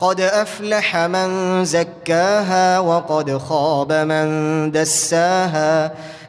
قد أفلح من زكاها وقد خاب من دساها